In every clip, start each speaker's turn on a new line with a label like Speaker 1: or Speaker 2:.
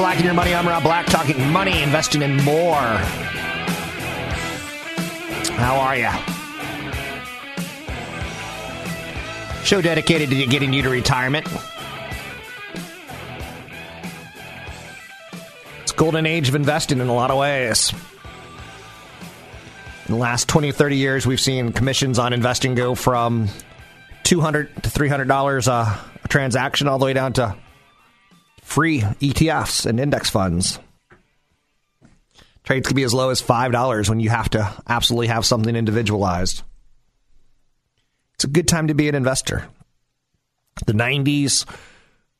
Speaker 1: Black and your money. I'm Rob Black, talking money, investing, and more. How are you? Show dedicated to getting you to retirement. It's golden age of investing in a lot of ways. In the last 20, 30 years, we've seen commissions on investing go from 200 to $300 a, a transaction all the way down to free ETFs and index funds. Trades can be as low as $5 when you have to absolutely have something individualized. It's a good time to be an investor. The 90s,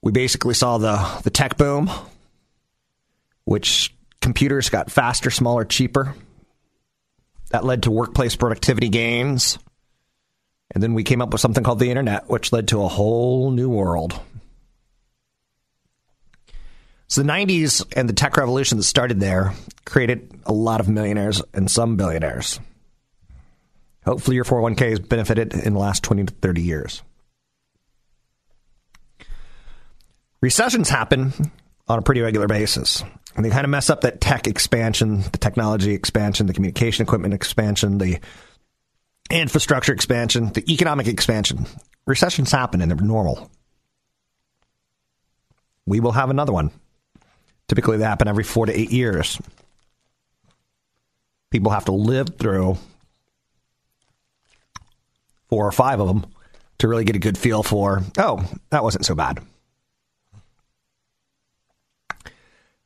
Speaker 1: we basically saw the, the tech boom, which computers got faster, smaller, cheaper. That led to workplace productivity gains. And then we came up with something called the internet, which led to a whole new world. So the 90s and the tech revolution that started there created a lot of millionaires and some billionaires. Hopefully, your 401k has benefited in the last 20 to 30 years. Recessions happen on a pretty regular basis, and they kind of mess up that tech expansion, the technology expansion, the communication equipment expansion, the infrastructure expansion, the economic expansion. Recessions happen and they're normal. We will have another one. Typically, they happen every four to eight years. People have to live through four or five of them to really get a good feel for, oh, that wasn't so bad.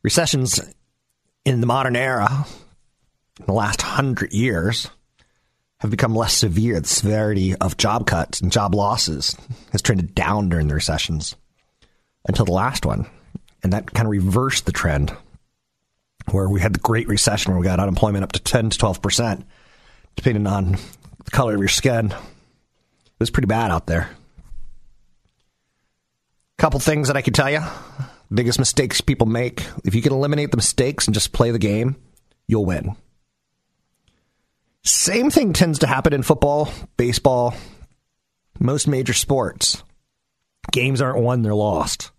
Speaker 1: Recessions in the modern era, in the last hundred years, have become less severe. The severity of job cuts and job losses has trended down during the recessions until the last one and that kind of reversed the trend where we had the Great Recession where we got unemployment up to 10 to 12 percent, depending on the color of your skin. It was pretty bad out there. Couple things that I could tell you. Biggest mistakes people make. If you can eliminate the mistakes and just play the game, you'll win. Same thing tends to happen in football, baseball, most major sports. Games aren't won, they're lost.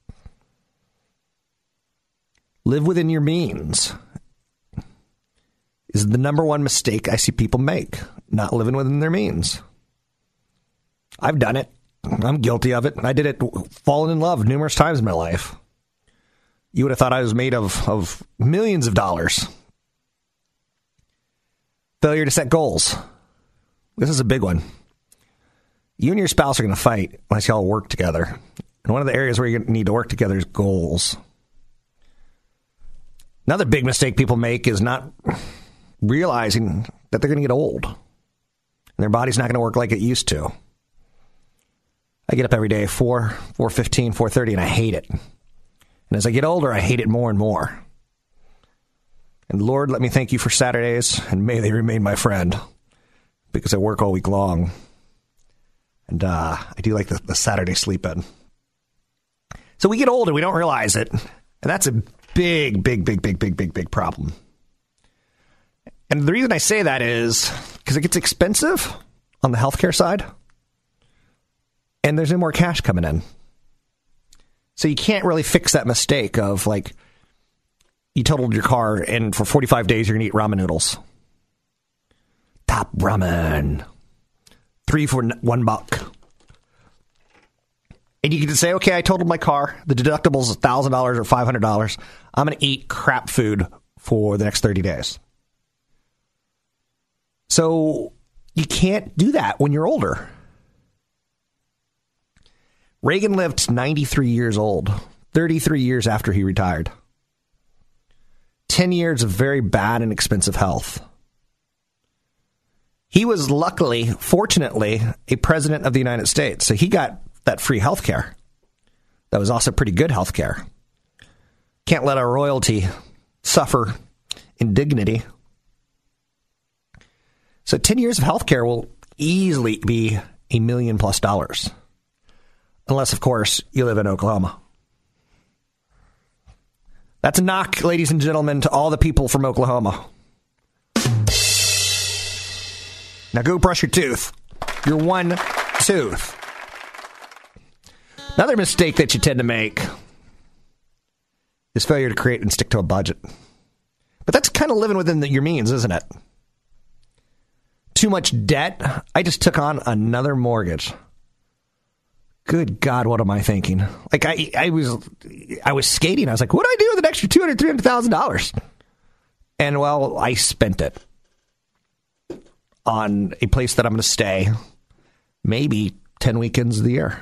Speaker 1: Live within your means is the number one mistake I see people make, not living within their means. I've done it. I'm guilty of it. I did it falling in love numerous times in my life. You would have thought I was made of, of millions of dollars. Failure to set goals. This is a big one. You and your spouse are going to fight unless y'all work together. And one of the areas where you need to work together is goals. Another big mistake people make is not realizing that they're going to get old and their body's not going to work like it used to. I get up every day 4, 4.15, 4.30, and I hate it. And as I get older, I hate it more and more. And Lord, let me thank you for Saturdays, and may they remain my friend, because I work all week long. And uh, I do like the, the Saturday sleep in. So we get old and we don't realize it. And that's a big, big, big, big, big, big, big problem. And the reason I say that is because it gets expensive on the healthcare side, and there's no more cash coming in. So you can't really fix that mistake of like you totaled your car and for 45 days you're to eat ramen noodles. Top ramen. Three for one buck. And you can say, okay, I totaled my car. The deductible is $1,000 or $500. I'm going to eat crap food for the next 30 days. So you can't do that when you're older. Reagan lived 93 years old, 33 years after he retired. 10 years of very bad and expensive health. He was luckily, fortunately, a president of the United States. So he got that free health care. That was also pretty good health care. Can't let our royalty suffer indignity. So 10 years of health care will easily be a million plus dollars. Unless, of course, you live in Oklahoma. That's a knock, ladies and gentlemen, to all the people from Oklahoma. Now go brush your tooth. Your one tooth. Another mistake that you tend to make is failure to create and stick to a budget. But that's kind of living within the, your means, isn't it? Too much debt. I just took on another mortgage. Good God, what am I thinking? Like I, I was, I was skating. I was like, what do I do with an extra two hundred, three hundred thousand dollars? And well, I spent it on a place that I'm going to stay, maybe ten weekends of the year,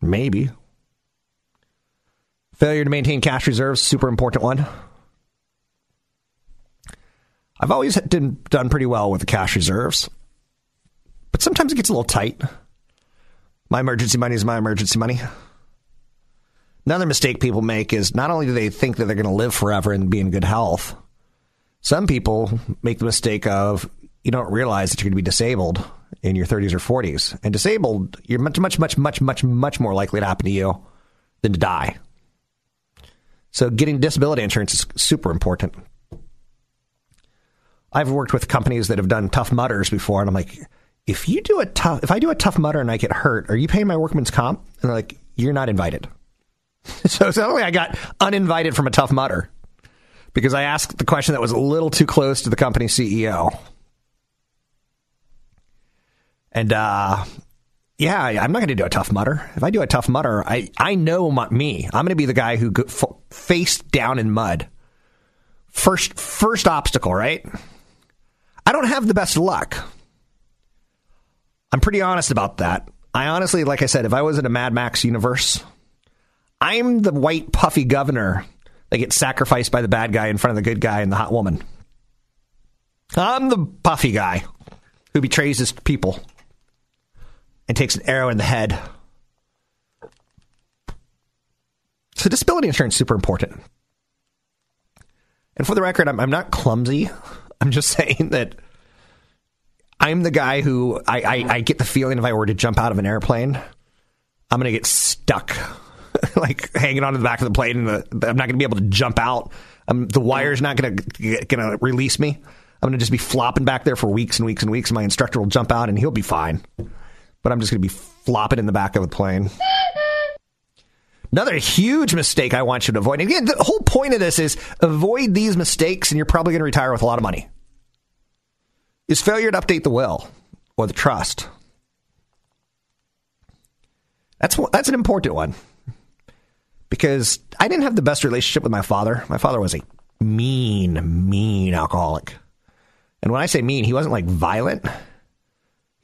Speaker 1: maybe. Failure to maintain cash reserves, super important one. I've always done, done pretty well with the cash reserves, but sometimes it gets a little tight. My emergency money is my emergency money. Another mistake people make is not only do they think that they're going to live forever and be in good health, some people make the mistake of you don't realize that you're going to be disabled in your 30s or 40s. And disabled, you're much, much, much, much, much, much more likely to happen to you than to die. So getting disability insurance is super important. I've worked with companies that have done Tough Mudders before, and I'm like, if you do a tough, if I do a Tough Mudder and I get hurt, are you paying my workman's comp? And they're like, you're not invited. so suddenly I got uninvited from a Tough Mudder because I asked the question that was a little too close to the company CEO. And uh, yeah, I'm not going to do a Tough Mudder. If I do a Tough Mudder, I I know my, me. I'm going to be the guy who go, f- face down in mud. First first obstacle, right? I don't have the best luck. I'm pretty honest about that. I honestly, like I said, if I was in a Mad Max universe, I'm the white puffy governor that gets sacrificed by the bad guy in front of the good guy and the hot woman. I'm the puffy guy who betrays his people and takes an arrow in the head. So disability insurance is super important. And for the record, I'm, I'm not clumsy. I'm just saying that I'm the guy who I, I, I get the feeling if I were to jump out of an airplane, I'm going to get stuck, like hanging onto the back of the plane, and the, I'm not going to be able to jump out. Um, the wire's not going to going to release me. I'm going to just be flopping back there for weeks and weeks and weeks. And my instructor will jump out, and he'll be fine. But I'm just going to be flopping in the back of the plane. Another huge mistake I want you to avoid. Again, the whole point of this is avoid these mistakes, and you're probably going to retire with a lot of money. Is failure to update the will or the trust. That's that's an important one because I didn't have the best relationship with my father. My father was a mean, mean alcoholic. And when I say mean, he wasn't like violent.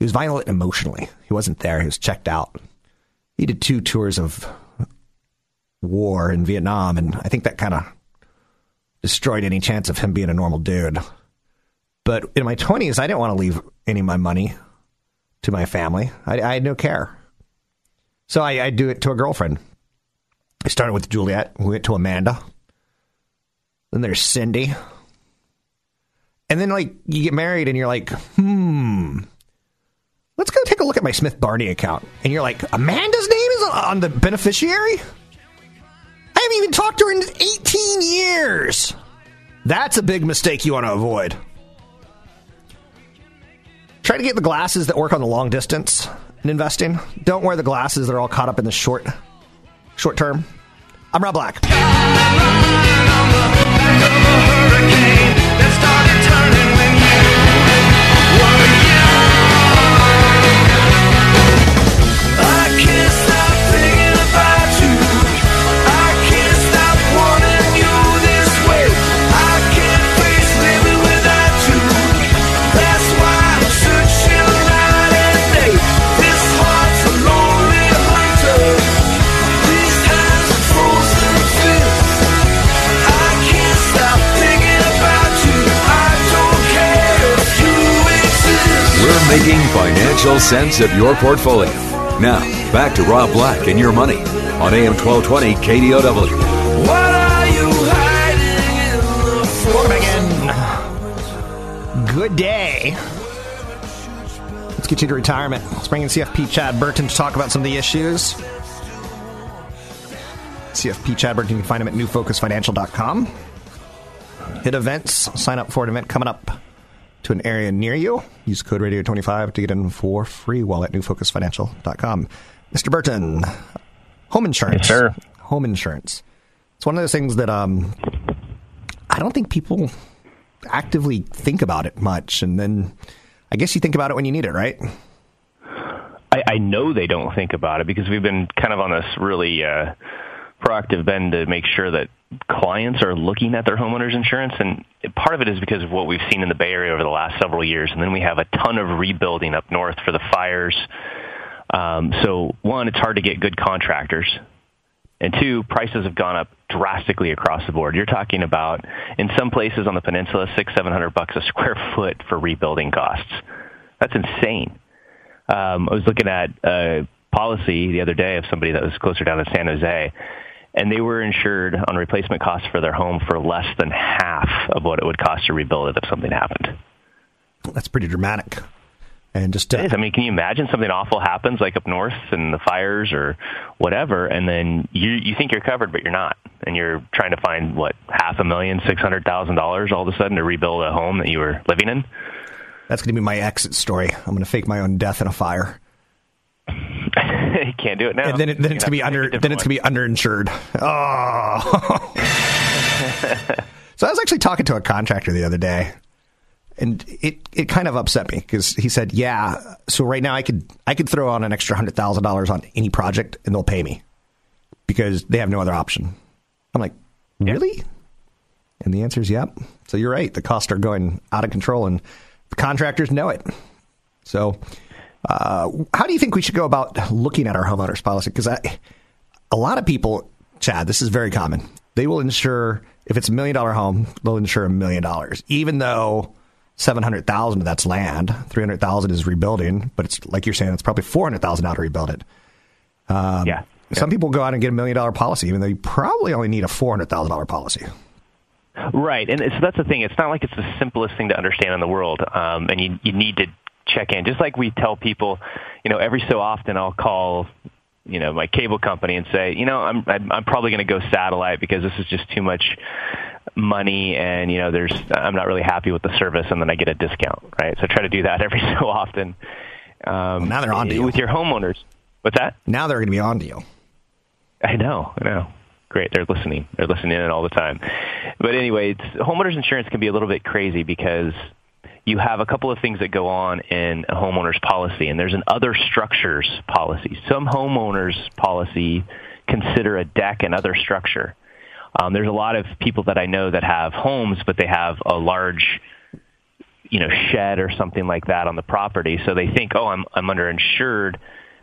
Speaker 1: He was violent emotionally. He wasn't there. He was checked out. He did two tours of war in Vietnam, and I think that kind of destroyed any chance of him being a normal dude. But in my 20s, I didn't want to leave any of my money to my family. I, I had no care. So I, I do it to a girlfriend. I started with Juliet. We went to Amanda. Then there's Cindy. And then, like, you get married and you're like, hmm, let's go take a look at my Smith Barney account and you're like, Amanda's name is on the beneficiary? I haven't even talked to her in 18 years. That's a big mistake you want to avoid. Try to get the glasses that work on the long distance in investing. Don't wear the glasses that are all caught up in the short short term. I'm Rob Black.
Speaker 2: Making financial sense of your portfolio. Now, back to Rob Black and your money on AM 1220 KDOW. What are you hiding?
Speaker 1: Welcome back in. Good day. Let's get you to retirement. Let's bring in CFP Chad Burton to talk about some of the issues. CFP Chad Burton, you can find him at newfocusfinancial.com. Hit events, sign up for an event coming up to an area near you. Use code radio25 to get in for free while at newfocusfinancial.com. Mr. Burton, home insurance.
Speaker 3: Yes, sir.
Speaker 1: Home insurance. It's one of those things that um, I don't think people actively think about it much. And then I guess you think about it when you need it, right?
Speaker 3: I, I know they don't think about it because we've been kind of on this really uh, proactive bend to make sure that clients are looking at their homeowners insurance and part of it is because of what we've seen in the Bay Area over the last several years and then we have a ton of rebuilding up north for the fires. Um, so one, it's hard to get good contractors. And two, prices have gone up drastically across the board. You're talking about in some places on the peninsula, six, seven hundred bucks a square foot for rebuilding costs. That's insane. Um, I was looking at a policy the other day of somebody that was closer down in San Jose, and they were insured on replacement costs for their home for less than half of what it would cost to rebuild it if something happened.
Speaker 1: That's pretty dramatic. And just uh,
Speaker 3: It is. I mean, can you imagine something awful happens like up north and the fires or whatever, and then you you think you're covered, but you're not, and you're trying to find what half a million, six hundred thousand dollars all of a sudden to rebuild a home that you were living in.
Speaker 1: that's going to be my exit story. I'm going to fake my own death in a fire.
Speaker 3: you can't do it now.
Speaker 1: And then, it, then it's going to be under
Speaker 3: have make a
Speaker 1: then it's gonna be underinsured. Oh. so I was actually talking to a contractor the other day and it, it kind of upset me because he said, "Yeah, so right now I could I could throw on an extra hundred thousand dollars on any project and they'll pay me because they have no other option." I'm like, "Really?" And the answer is, "Yep." So you're right. The costs are going out of control, and the contractors know it. So, uh, how do you think we should go about looking at our homeowners policy? Because a lot of people, Chad, this is very common. They will insure if it's a million dollar home, they'll insure a million dollars, even though seven hundred thousand of that's land, three hundred thousand is rebuilding. But it's like you're saying, it's probably four hundred thousand now to rebuild it. Um,
Speaker 3: Yeah.
Speaker 1: Some people go out and get a million dollar policy, even though you probably only need a four hundred thousand dollar policy.
Speaker 3: Right, and it's, that's the thing. It's not like it's the simplest thing to understand in the world, um, and you you need to check in. Just like we tell people, you know, every so often I'll call, you know, my cable company and say, you know, I'm I'm, I'm probably going to go satellite because this is just too much money, and you know, there's I'm not really happy with the service, and then I get a discount, right? So I try to do that every so often. Um,
Speaker 1: now they're on to you.
Speaker 3: with your homeowners. What's that?
Speaker 1: Now they're going to be on to you.
Speaker 3: I know, I know. Great, they're listening. They're listening in all the time. But anyway, it's, homeowners insurance can be a little bit crazy because you have a couple of things that go on in a homeowner's policy, and there's an other structures policy. Some homeowners policy consider a deck and other structure. Um, there's a lot of people that I know that have homes, but they have a large you know shed or something like that on the property so they think oh i'm i'm underinsured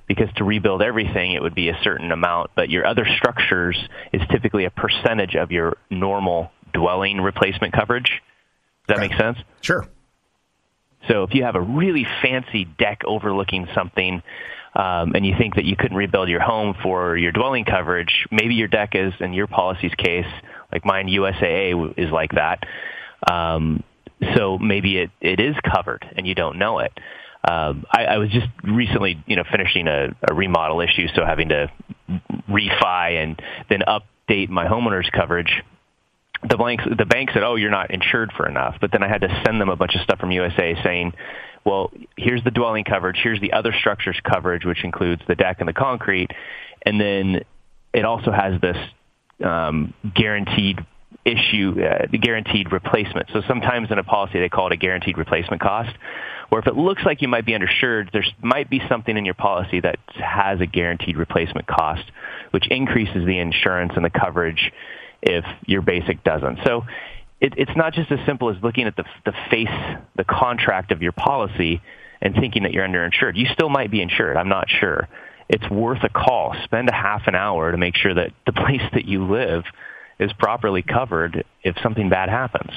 Speaker 3: because to rebuild everything it would be a certain amount but your other structures is typically a percentage of your normal dwelling replacement coverage does that
Speaker 1: Okay.
Speaker 3: make sense
Speaker 1: Sure.
Speaker 3: So if you have a really fancy deck overlooking something, um, and you think that you couldn't rebuild your home for your dwelling coverage, maybe your deck is, in your policy's case, like mine, USAA is like that. Um, so maybe it, it is covered and you don't know it. um, I, I was just recently, you know, finishing a, a remodel issue, so having to refi and then update my homeowner's coverage. The the bank said, "Oh, you're not insured for enough," but then I had to send them a bunch of stuff from USAA saying, "Well, here's the dwelling coverage, here's the other structures coverage, which includes the deck and the concrete, and then it also has this um, guaranteed issue, uh, guaranteed replacement. So sometimes in a policy they call it a guaranteed replacement cost, or if it looks like you might be underinsured, there might be something in your policy that has a guaranteed replacement cost, which increases the insurance and the coverage if your basic doesn't. So it, it's not just as simple as looking at the, the face, the contract of your policy and thinking that you're underinsured. You still might be insured. I'm not sure. It's worth a call. Spend a half an hour to make sure that the place that you live is properly covered if something bad happens.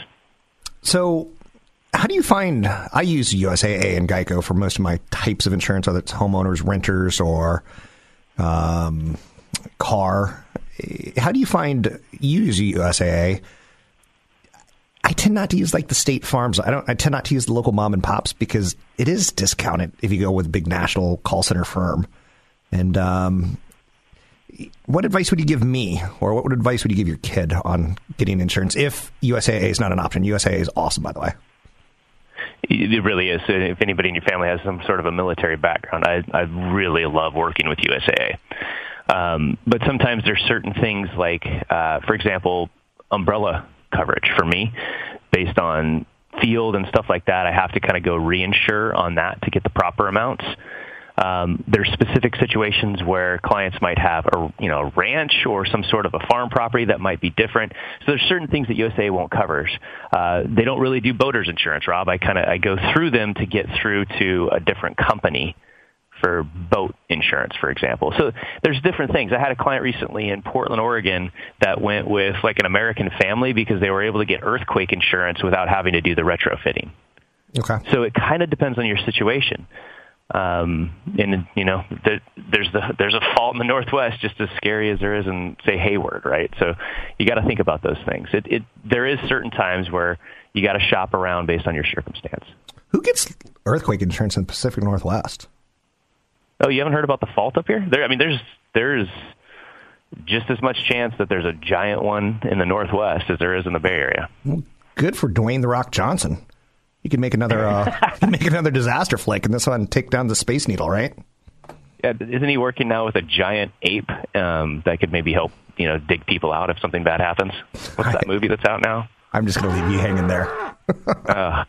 Speaker 1: So how do you find? I use USAA and Geico for most of my types of insurance, whether it's homeowners, renters, or um, car. How do you find use USAA? I tend not to use like the state farms. I don't. I tend not to use the local mom and pops because it is discounted if you go with a big national call center firm. And um, what advice would you give me, or what advice would you give your kid on getting insurance if USAA is not an option? USAA is awesome, by the way.
Speaker 3: It really is. If anybody in your family has some sort of a military background, I, I really love working with USAA. Um, but sometimes there's certain things like, uh, for example, umbrella coverage for me, based on field and stuff like that. I have to kind of go reinsure on that to get the proper amounts. Um, there's specific situations where clients might have a you know a ranch or some sort of a farm property that might be different. So there's certain things that USAA won't cover. Uh, they don't really do boaters insurance, Rob. I kind of I go through them to get through to a different company for boat insurance, for example. So there's different things. I had a client recently in Portland, Oregon that went with like an American family because they were able to get earthquake insurance without having to do the retrofitting.
Speaker 1: Okay.
Speaker 3: So it kind of depends on your situation. Um, and you know, the, there's the there's a fault in the Northwest just as scary as there is in say Hayward, right? So you got to think about those things. It, it there is certain times where you got to shop around based on your circumstance.
Speaker 1: Who gets earthquake insurance in the Pacific Northwest?
Speaker 3: Oh, you haven't heard about the fault up here? There, I mean, there's there's just as much chance that there's a giant one in the Northwest as there is in the Bay Area.
Speaker 1: Well, good for Dwayne the Rock Johnson. You can make another uh, make another disaster flick, and this one take down the Space Needle, right?
Speaker 3: Yeah, isn't he working now with a giant ape um, that could maybe help you know dig people out if something bad happens? What's that movie that's out now?
Speaker 1: I'm just going to leave you hanging there. uh,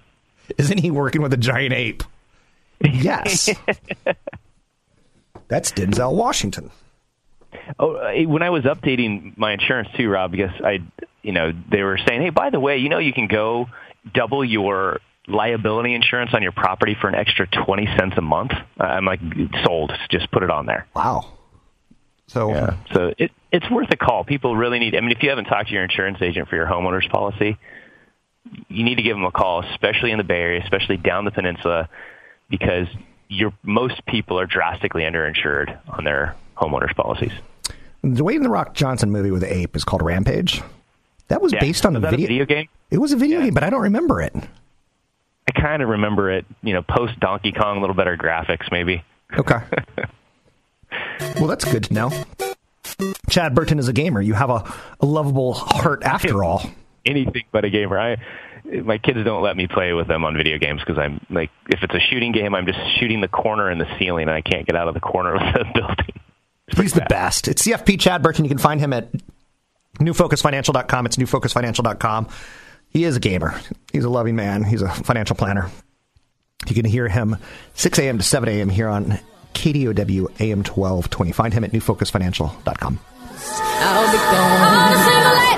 Speaker 1: isn't he working with a giant ape? Yes. That's Denzel Washington.
Speaker 3: Oh, uh, when I was updating my insurance too, Rob, because I, you know, they were saying, hey, by the way, you know, you can go double your liability insurance on your property for an extra 20 cents a month. I'm like, sold. Just put it on there.
Speaker 1: Wow. So,
Speaker 3: yeah. so it, it's worth a call. People really need, I mean, if you haven't talked to your insurance agent for your homeowner's policy, you need to give them a call, especially in the Bay Area, especially down the peninsula, because your most people are drastically underinsured on their homeowners policies.
Speaker 1: The Dwayne the Rock Johnson movie with the ape is called Rampage. That was yeah. based on
Speaker 3: was
Speaker 1: a, video,
Speaker 3: a video game.
Speaker 1: It was a video yeah. game, but I don't remember it.
Speaker 3: I kind of remember it, you know, post Donkey Kong, a little better graphics, maybe.
Speaker 1: Okay. well, that's good to know. Chad Burton is a gamer. You have a, a lovable heart after all.
Speaker 3: Anything but a gamer. I my kids don't let me play with them on video games because I'm like, if it's a shooting game, I'm just shooting the corner in the ceiling, and I can't get out of the corner of the building.
Speaker 1: He's the best. It's CFP Chad Burton. You can find him at newfocusfinancial.com. It's newfocusfinancial.com. He is a gamer. He's a loving man. He's a financial planner. You can hear him 6 a.m. to 7 a.m. here on KDOW AM 1220. Find him at newfocusfinancial.com. I'll be gone. Oh,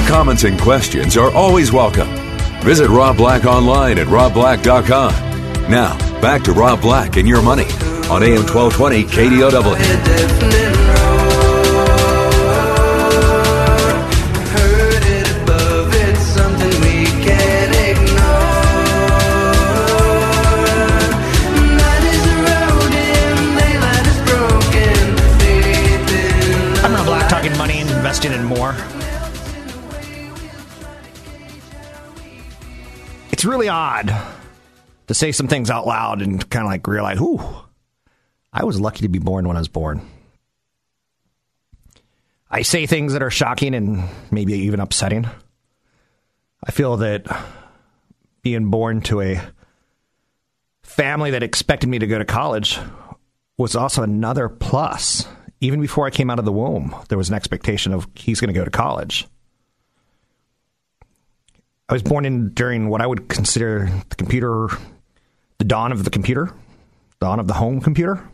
Speaker 1: Your
Speaker 2: comments and questions are always welcome. Visit Rob Black online at robblack.com. Now, back to Rob Black and your money on AM 1220 KDOW.
Speaker 1: To say some things out loud and kind of like realize, ooh, I was lucky to be born when I was born. I say things that are shocking and maybe even upsetting. I feel that being born to a family that expected me to go to college was also another plus. Even before I came out of the womb, there was an expectation of he's going to go to college. I was born in during what I would consider the computer, the dawn of the computer, dawn of the home computer.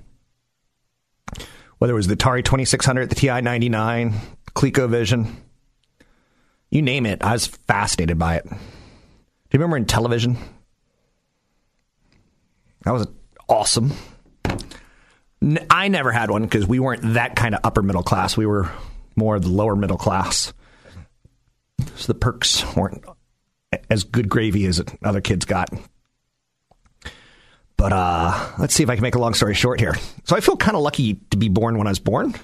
Speaker 1: Whether it was the Atari 2600, the TI 99, ColecoVision, you name it, I was fascinated by it. Do you remember Intellivision? That was awesome. I never had one because we weren't that kind of upper middle class. We were more the lower middle class. So the perks weren't as good gravy as other kids got. But uh, let's see if I can make a long story short here. So I feel kind of lucky to be born when I was born.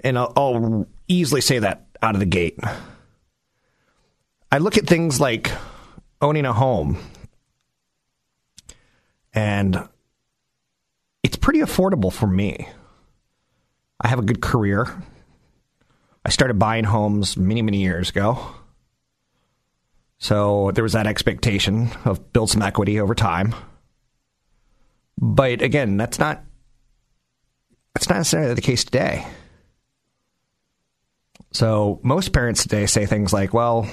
Speaker 1: And I'll, I'll easily say that out of the gate. I look at things like owning a home. And it's pretty affordable for me. I have a good career. I started buying homes many, many years ago. So there was that expectation of build some equity over time. But again, that's not that's not necessarily the case today. So most parents today say things like, well,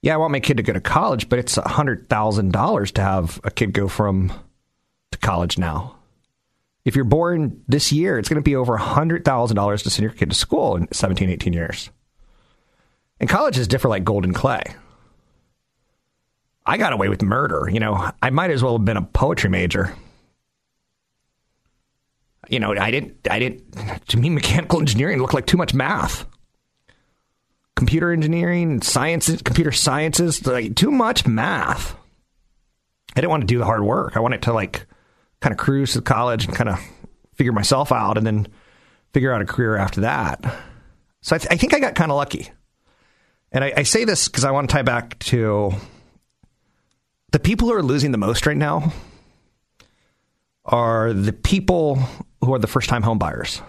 Speaker 1: yeah, I want my kid to go to college, but it's $100,000 to have a kid go from to college now. If you're born this year, it's going to be over $100,000 to send your kid to school in 17, 18 years. And college is different like golden clay. I got away with murder. You know, I might as well have been a poetry major. You know, I didn't, I didn't, to me, mechanical engineering looked like too much math. Computer engineering, sciences, computer sciences, like too much math. I didn't want to do the hard work. I wanted to like kind of cruise to college and kind of figure myself out and then figure out a career after that. So I, th- I think I got kind of lucky. And I, I say this because I want to tie back to the people who are losing the most right now are the people who are the first time home buyers.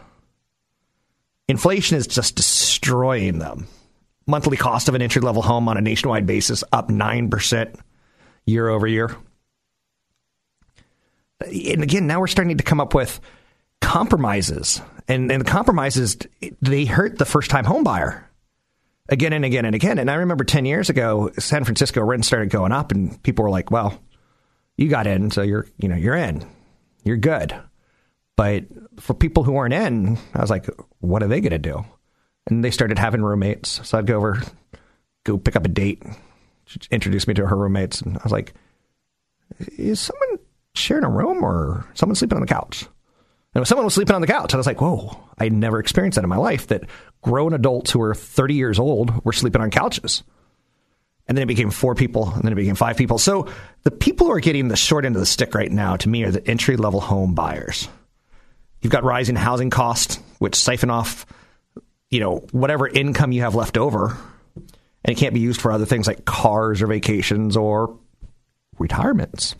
Speaker 1: Inflation is just destroying them. Monthly cost of an entry level home on a nationwide basis up 9% year over year. And again, now we're starting to come up with compromises. And, and the compromises, they hurt the first time home buyer again and again and again. And I remember 10 years ago, San Francisco rent started going up and people were like, well, you got in, so you're, you know, you're in, you're good. But for people who weren't in, I was like, what are they going to do? And they started having roommates. So I'd go over, go pick up a date, introduce me to her roommates. And I was like, is someone sharing a room or someone sleeping on the couch? And someone was sleeping on the couch. I was like, whoa, I never experienced that in my life that grown adults who are 30 years old were sleeping on couches. And then it became four people, and then it became five people. So the people who are getting the short end of the stick right now, to me, are the entry level home buyers. You've got rising housing costs, which siphon off, you know, whatever income you have left over, and it can't be used for other things like cars or vacations or retirements.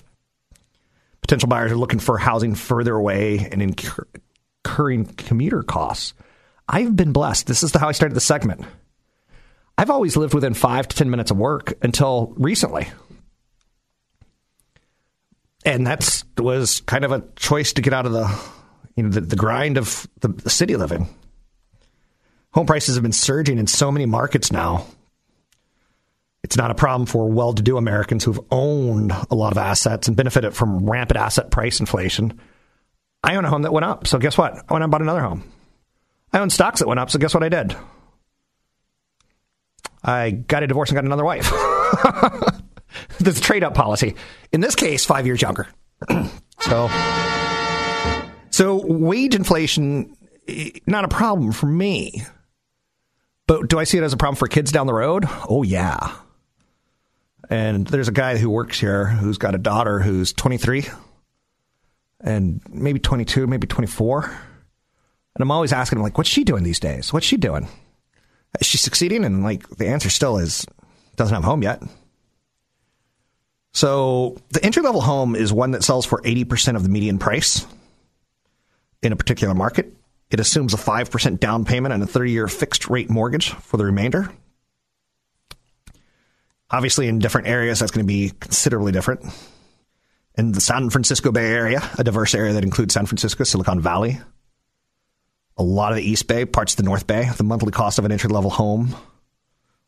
Speaker 1: Potential buyers are looking for housing further away and incurring commuter costs. I've been blessed. This is how I started the segment. I've always lived within five to 10 minutes of work until recently. And that was kind of a choice to get out of the, you know, the, the grind of the, the city living. Home prices have been surging in so many markets now. It's not a problem for well to do Americans who've owned a lot of assets and benefited from rampant asset price inflation. I own a home that went up. So guess what? I went and bought another home. I own stocks that went up. So guess what I did? I got a divorce and got another wife. There's a trade up policy. In this case, five years younger. so So wage inflation, eh, not a problem for me. But do I see it as a problem for kids down the road? Oh, yeah. And there's a guy who works here who's got a daughter who's 23 and maybe 22, maybe 24. And I'm always asking him, like, what's she doing these days? What's she doing? Is she succeeding? And, like, the answer still is doesn't have a home yet. So the entry level home is one that sells for 80% of the median price in a particular market. It assumes a 5% down payment and a 30 year fixed rate mortgage for the remainder. Obviously, in different areas, that's going to be considerably different. In the San Francisco Bay Area, a diverse area that includes San Francisco, Silicon Valley, a lot of the East Bay, parts of the North Bay, the monthly cost of an entry level home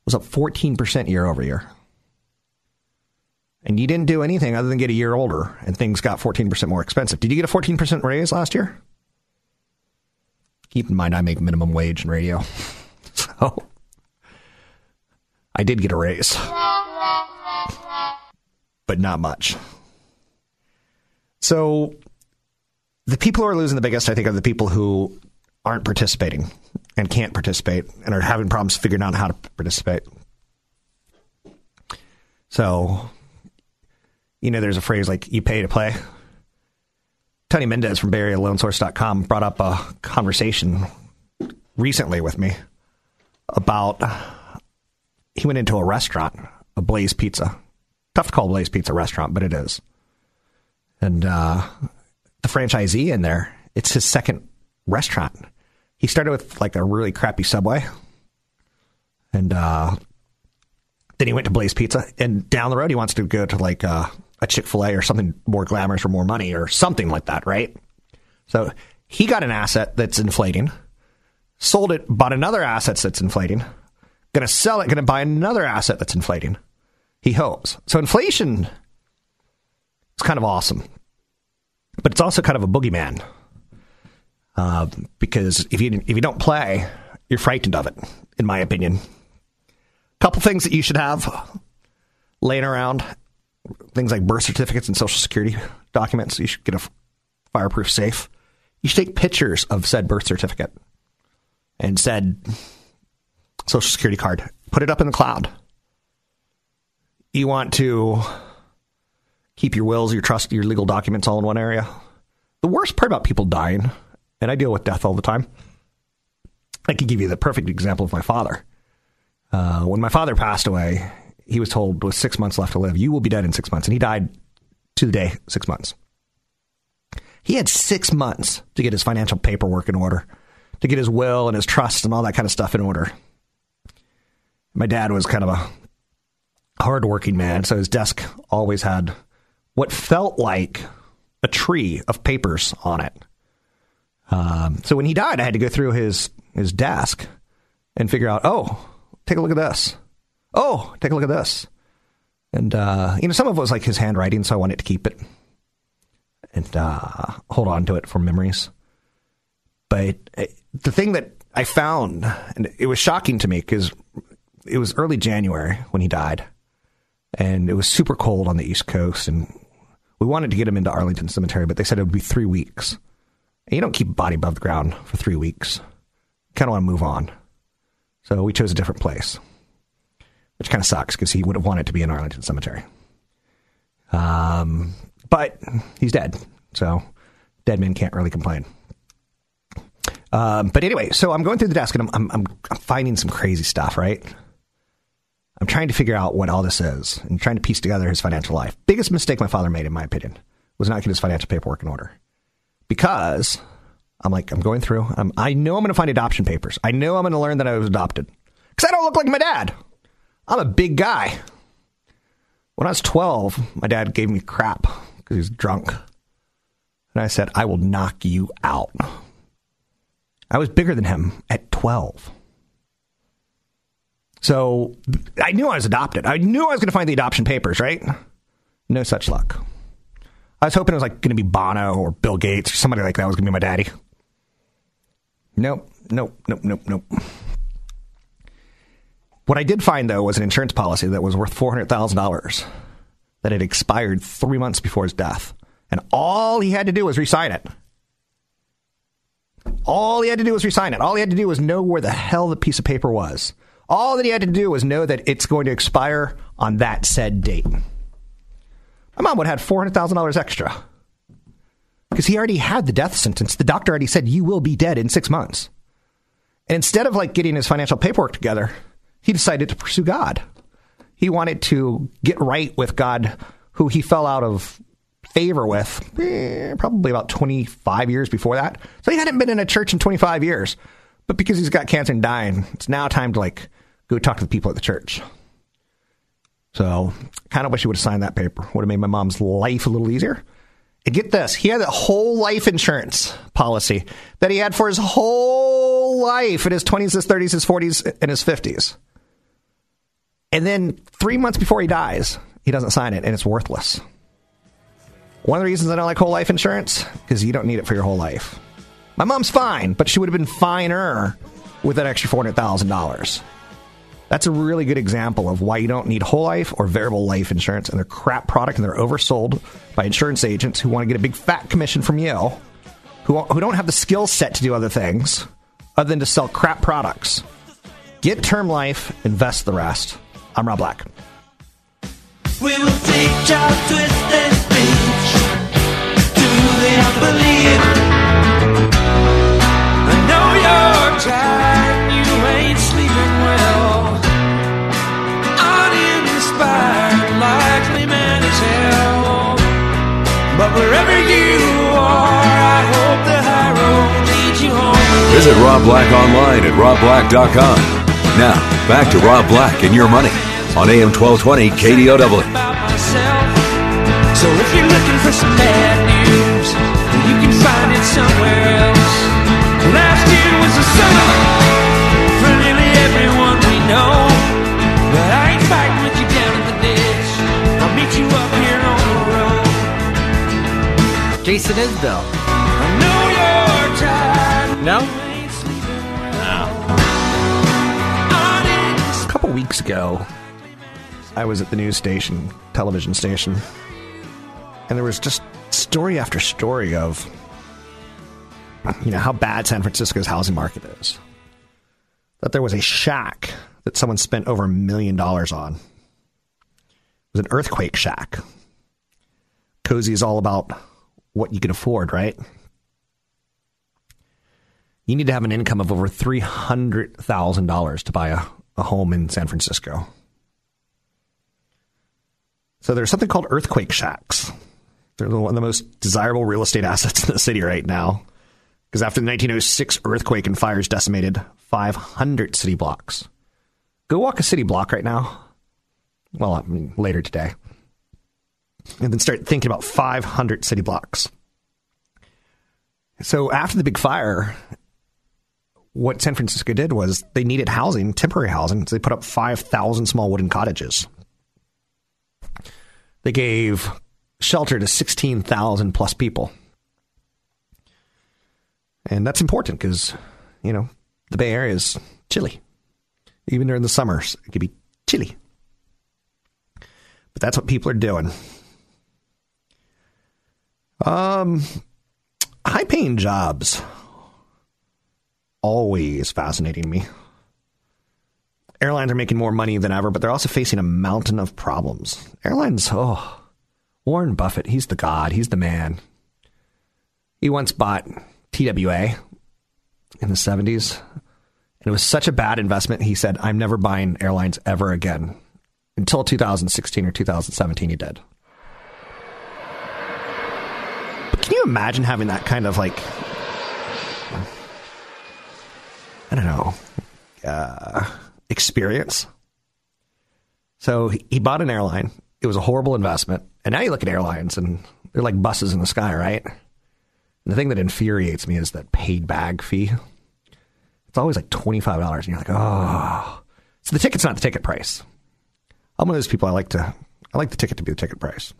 Speaker 1: was up 14% year over year. And you didn't do anything other than get a year older, and things got 14% more expensive. Did you get a 14% raise last year? Keep in mind, I make minimum wage in radio. So I did get a raise, but not much. So the people who are losing the biggest, I think, are the people who aren't participating and can't participate and are having problems figuring out how to participate. So, you know, there's a phrase like you pay to play. Tony Mendez from BayAreaLoanSource.com brought up a conversation recently with me about he went into a restaurant, a Blaze Pizza. Tough to call Blaze Pizza restaurant, but it is. And uh, the franchisee in there, it's his second restaurant. He started with like a really crappy Subway, and uh, then he went to Blaze Pizza. And down the road, he wants to go to like uh, a Chick Fil A or something more glamorous for more money or something like that, right? So he got an asset that's inflating, sold it, bought another asset that's inflating, going to sell it, going to buy another asset that's inflating. He hopes. So inflation is kind of awesome, but it's also kind of a boogeyman. Uh, because if you if you don't play, you're frightened of it, in my opinion. a Couple things that you should have laying around: things like birth certificates and social security documents. You should get a fireproof safe. You should take pictures of said birth certificate and said social security card. Put it up in the cloud. You want to keep your wills, your trust, your legal documents all in one area. The worst part about people dying and I deal with death all the time. I can give you the perfect example of my father. Uh, when my father passed away, he was told with six months left to live, you will be dead in six months. And he died to the day, six months. He had six months to get his financial paperwork in order, to get his will and his trust and all that kind of stuff in order. My dad was kind of a hardworking man, so his desk always had what felt like a tree of papers on it. Um, so when he died, I had to go through his his desk and figure out, oh, take a look at this. Oh, take a look at this. And uh, you know, some of it was like his handwriting, so I wanted to keep it and uh, hold on to it for memories. But uh, the thing that I found, and it was shocking to me because it was early January when he died, and it was super cold on the East Coast, and we wanted to get him into Arlington Cemetery, but they said it would be three weeks. You don't keep a body above the ground for three weeks. Kind of want to move on. So we chose a different place, which kind of sucks because he would have wanted to be in Arlington Cemetery. Um, but he's dead, so dead men can't really complain. Um, but anyway, so I'm going through the desk and I'm, I'm, I'm finding some crazy stuff, right? I'm trying to figure out what all this is and trying to piece together his financial life. Biggest mistake my father made, in my opinion, was not getting his financial paperwork in order because I'm like, I'm going through. I'm, I know I'm going to find adoption papers. I know I'm going to learn that I was adopted because I don't look like my dad. I'm a big guy. When I was 12, my dad gave me crap because he was drunk. And I said, I will knock you out. I was bigger than him at 12. So I knew I was adopted. I knew I was going to find the adoption papers, right? No such luck. I was hoping it was like going to be Bono or Bill Gates or somebody like that was going to be my daddy. Nope, nope, nope, nope, nope. What I did find though was an insurance policy that was worth four hundred thousand dollars that had expired three months before his death, and all he had to do was re-sign it. All he had to do was resign it. All he had to do was know where the hell the piece of paper was. All that he had to do was know that it's going to expire on that said date. My mom would have had $400,000 extra because he already had the death sentence. The doctor already said, You will be dead in six months. And instead of like getting his financial paperwork together, he decided to pursue God. He wanted to get right with God, who he fell out of favor with eh, probably about 25 years before that. So he hadn't been in a church in 25 years. But because he's got cancer and dying, it's now time to like go talk to the people at the church. So kind of wish he would have signed that paper. Would have made my mom's life a little easier. And get this, he had a whole life insurance policy that he had for his whole life in his 20s, his 30s, his 40s, and his 50s. And then three months before he dies, he doesn't sign it and it's worthless. One of the reasons I don't like whole life insurance is you don't need it for your whole life. My mom's fine, but she would have been finer with that extra $400,000. That's a really good example of why you don't need whole life or variable life insurance, and they're crap product and they're oversold by insurance agents who want to get a big fat commission from you, who, who don't have the skill set to do other things other than to sell crap products. Get term life, invest the rest. I'm Rob Black.
Speaker 4: We will twisted speech to the unbelieving.
Speaker 2: Visit Rob Black online at robblack.com. Now, back to Rob Black and your money on AM 1220 KDOW.
Speaker 4: So if you're looking for some bad news, you can find it somewhere else. Last year was a summer for nearly everyone we know. But I ain't fighting with you down in the ditch. I'll meet you up here on the road.
Speaker 5: Jason Isbell.
Speaker 4: I know you're tired.
Speaker 5: No?
Speaker 1: Ago, I was at the news station, television station, and there was just story after story of you know how bad San Francisco's housing market is. That there was a shack that someone spent over a million dollars on. It was an earthquake shack. Cozy is all about what you can afford, right? You need to have an income of over $300,000 to buy a, a home in San Francisco. So there's something called earthquake shacks. They're one of the most desirable real estate assets in the city right now. Because after the 1906 earthquake and fires decimated 500 city blocks. Go walk a city block right now. Well, I mean, later today. And then start thinking about 500 city blocks. So after the big fire, what San Francisco did was they needed housing, temporary housing. So they put up 5,000 small wooden cottages. They gave shelter to 16,000 plus people. And that's important because, you know, the Bay Area is chilly. Even during the summers, it can be chilly. But that's what people are doing. Um, high paying jobs always fascinating me. Airlines are making more money than ever, but they're also facing a mountain of problems. Airlines, oh, Warren Buffett, he's the god, he's the man. He once bought TWA in the 70s, and it was such a bad investment, he said, I'm never buying airlines ever again. Until 2016 or 2017, he did. But can you imagine having that kind of like I don't know, uh, experience. So he, bought an airline. It was a horrible investment. And now you look at airlines and they're like buses in the sky, right? And the thing that infuriates me is that paid bag fee. It's always like $25 and you're like, oh. So the ticket's not the ticket price. I'm one of those people I like to, I like the ticket to be the ticket price.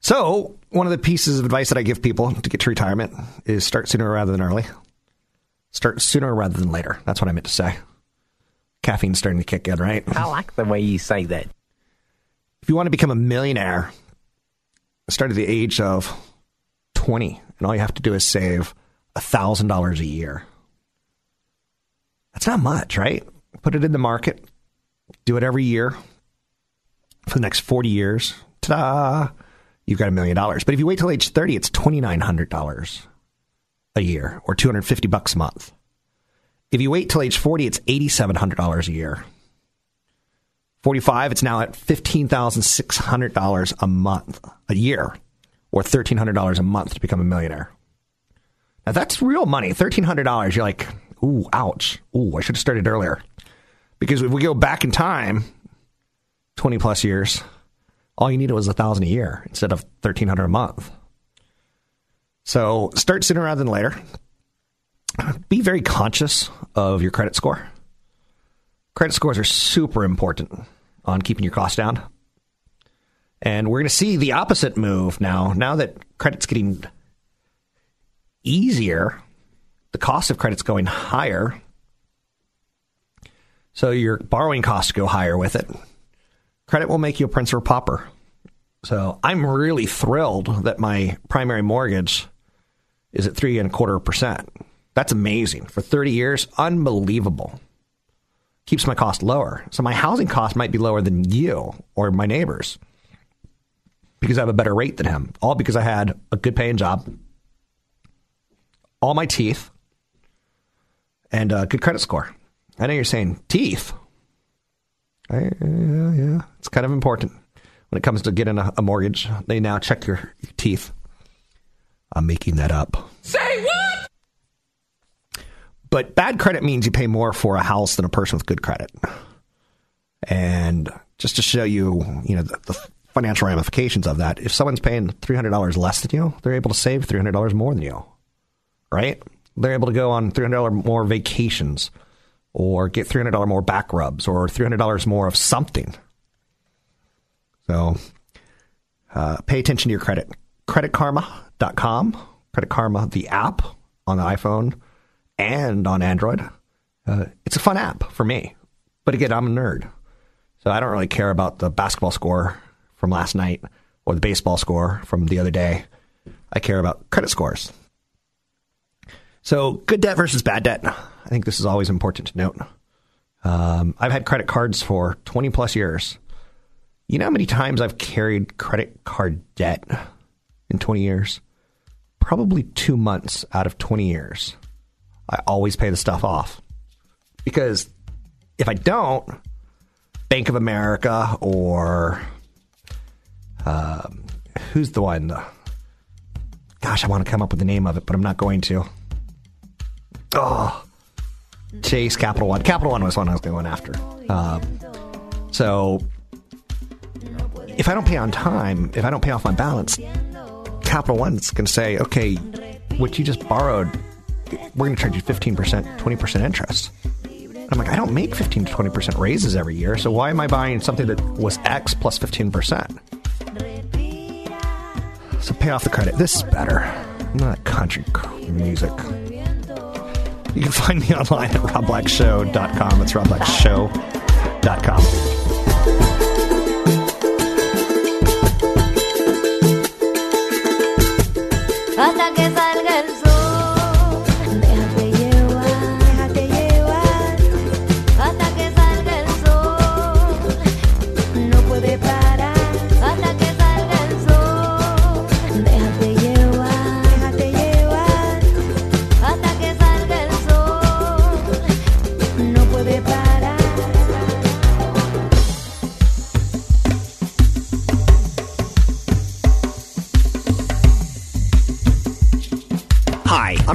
Speaker 1: So one of the pieces of advice that I give people to get to retirement is start sooner rather than early. Start sooner rather than later. That's what I meant to say. Caffeine's starting to kick in, right?
Speaker 5: I like the way you say that.
Speaker 1: If you want to become a millionaire, start at the age of 20, and all you have to do is save $1,000 a year. That's not much, right? Put it in the market, do it every year for the next 40 years. Ta da! You've got a million dollars. But if you wait till age 30, it's $2,900 a year or 250 bucks a month. If you wait till age 40, it's $8,700 a year. 45, it's now at $15,600 a month, a year, or $1,300 a month to become a millionaire. Now that's real money. $1,300. You're like, ooh, ouch. Ooh, I should have started earlier. Because if we go back in time, 20 plus years, all you needed was a thousand a year instead of 1300 a month. So start sooner rather than later. Be very conscious of your credit score. Credit scores are super important on keeping your costs down. And we're going to see the opposite move now. Now that credit's getting easier, the cost of credit's going higher. So your borrowing costs go higher with it. Credit will make you a prince or a pauper. So I'm really thrilled that my primary mortgage is at three and a quarter percent. That's amazing. For 30 years, unbelievable. Keeps my cost lower. So my housing cost might be lower than you or my neighbors because I have a better rate than him. All because I had a good paying job, all my teeth, and a good credit score. I know you're saying teeth. I, yeah, yeah, it's kind of important when it comes to getting a, a mortgage. They now check your, your teeth. I'm making that up.
Speaker 4: Say what?
Speaker 1: But bad credit means you pay more for a house than a person with good credit. And just to show you, you know, the, the financial ramifications of that, if someone's paying $300 less than you, they're able to save $300 more than you, right? They're able to go on $300 more vacations or get $300 more back rubs or $300 more of something. So uh, pay attention to your credit. CreditKarma.com, Credit Karma, the app on the iPhone and on Android. Uh, it's a fun app for me. But again, I'm a nerd. So I don't really care about the basketball score from last night or the baseball score from the other day. I care about credit scores. So, good debt versus bad debt. I think this is always important to note. Um, I've had credit cards for 20 plus years. You know how many times I've carried credit card debt in 20 years? Probably two months out of 20 years. I always pay the stuff off. Because if I don't, Bank of America or um, who's the one? Gosh, I want to come up with the name of it, but I'm not going to. Oh, Chase Capital One. Capital One was one I was going after. Um, so if I don't pay on time, if I don't pay off my balance, Capital One's going to say, okay, what you just borrowed, we're going to charge you 15%, 20% interest. I'm like, I don't make 15 to 20% raises every year, so why am I buying something that was X plus 15%? So pay off the credit. This is better. Not country music. You can find me online at robblackshow.com. It's robblackshow.com.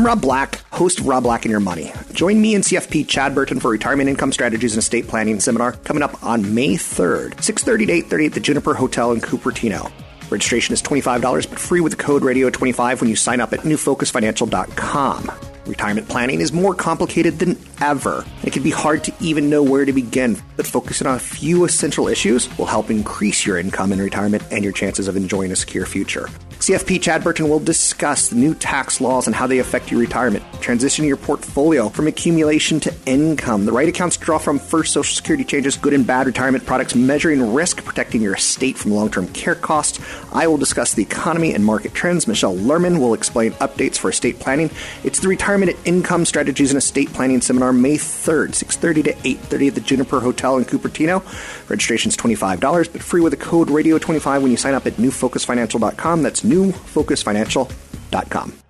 Speaker 6: Rob Black, host of Rob Black and Your Money. Join me and CFP Chad Burton for Retirement Income Strategies and Estate Planning Seminar coming up on May 3rd, 6.30 to 8.30 at the Juniper Hotel in Cupertino. Registration is $25, but free with the code radio25 when you sign up at newfocusfinancial.com. Retirement planning is more complicated than ever. It can be hard to even know where to begin, but focusing on a few essential issues will help increase your income in retirement and your chances of enjoying a secure future.
Speaker 1: CFP Chad Burton will discuss new tax laws and how they affect your retirement, transitioning your portfolio from accumulation to income, the right accounts to draw from first Social Security changes, good and bad retirement products, measuring risk, protecting your estate from long term care costs. I will discuss the economy and market trends. Michelle Lerman will explain updates for estate planning. It's the Retirement Income Strategies and Estate Planning Seminar, May 3rd, 6.30 to 8.30 at the Juniper Hotel in Cupertino. Registration is $25, but free with the code RADIO25 when you sign up at newfocusfinancial.com. That's newfocusfinancial.com.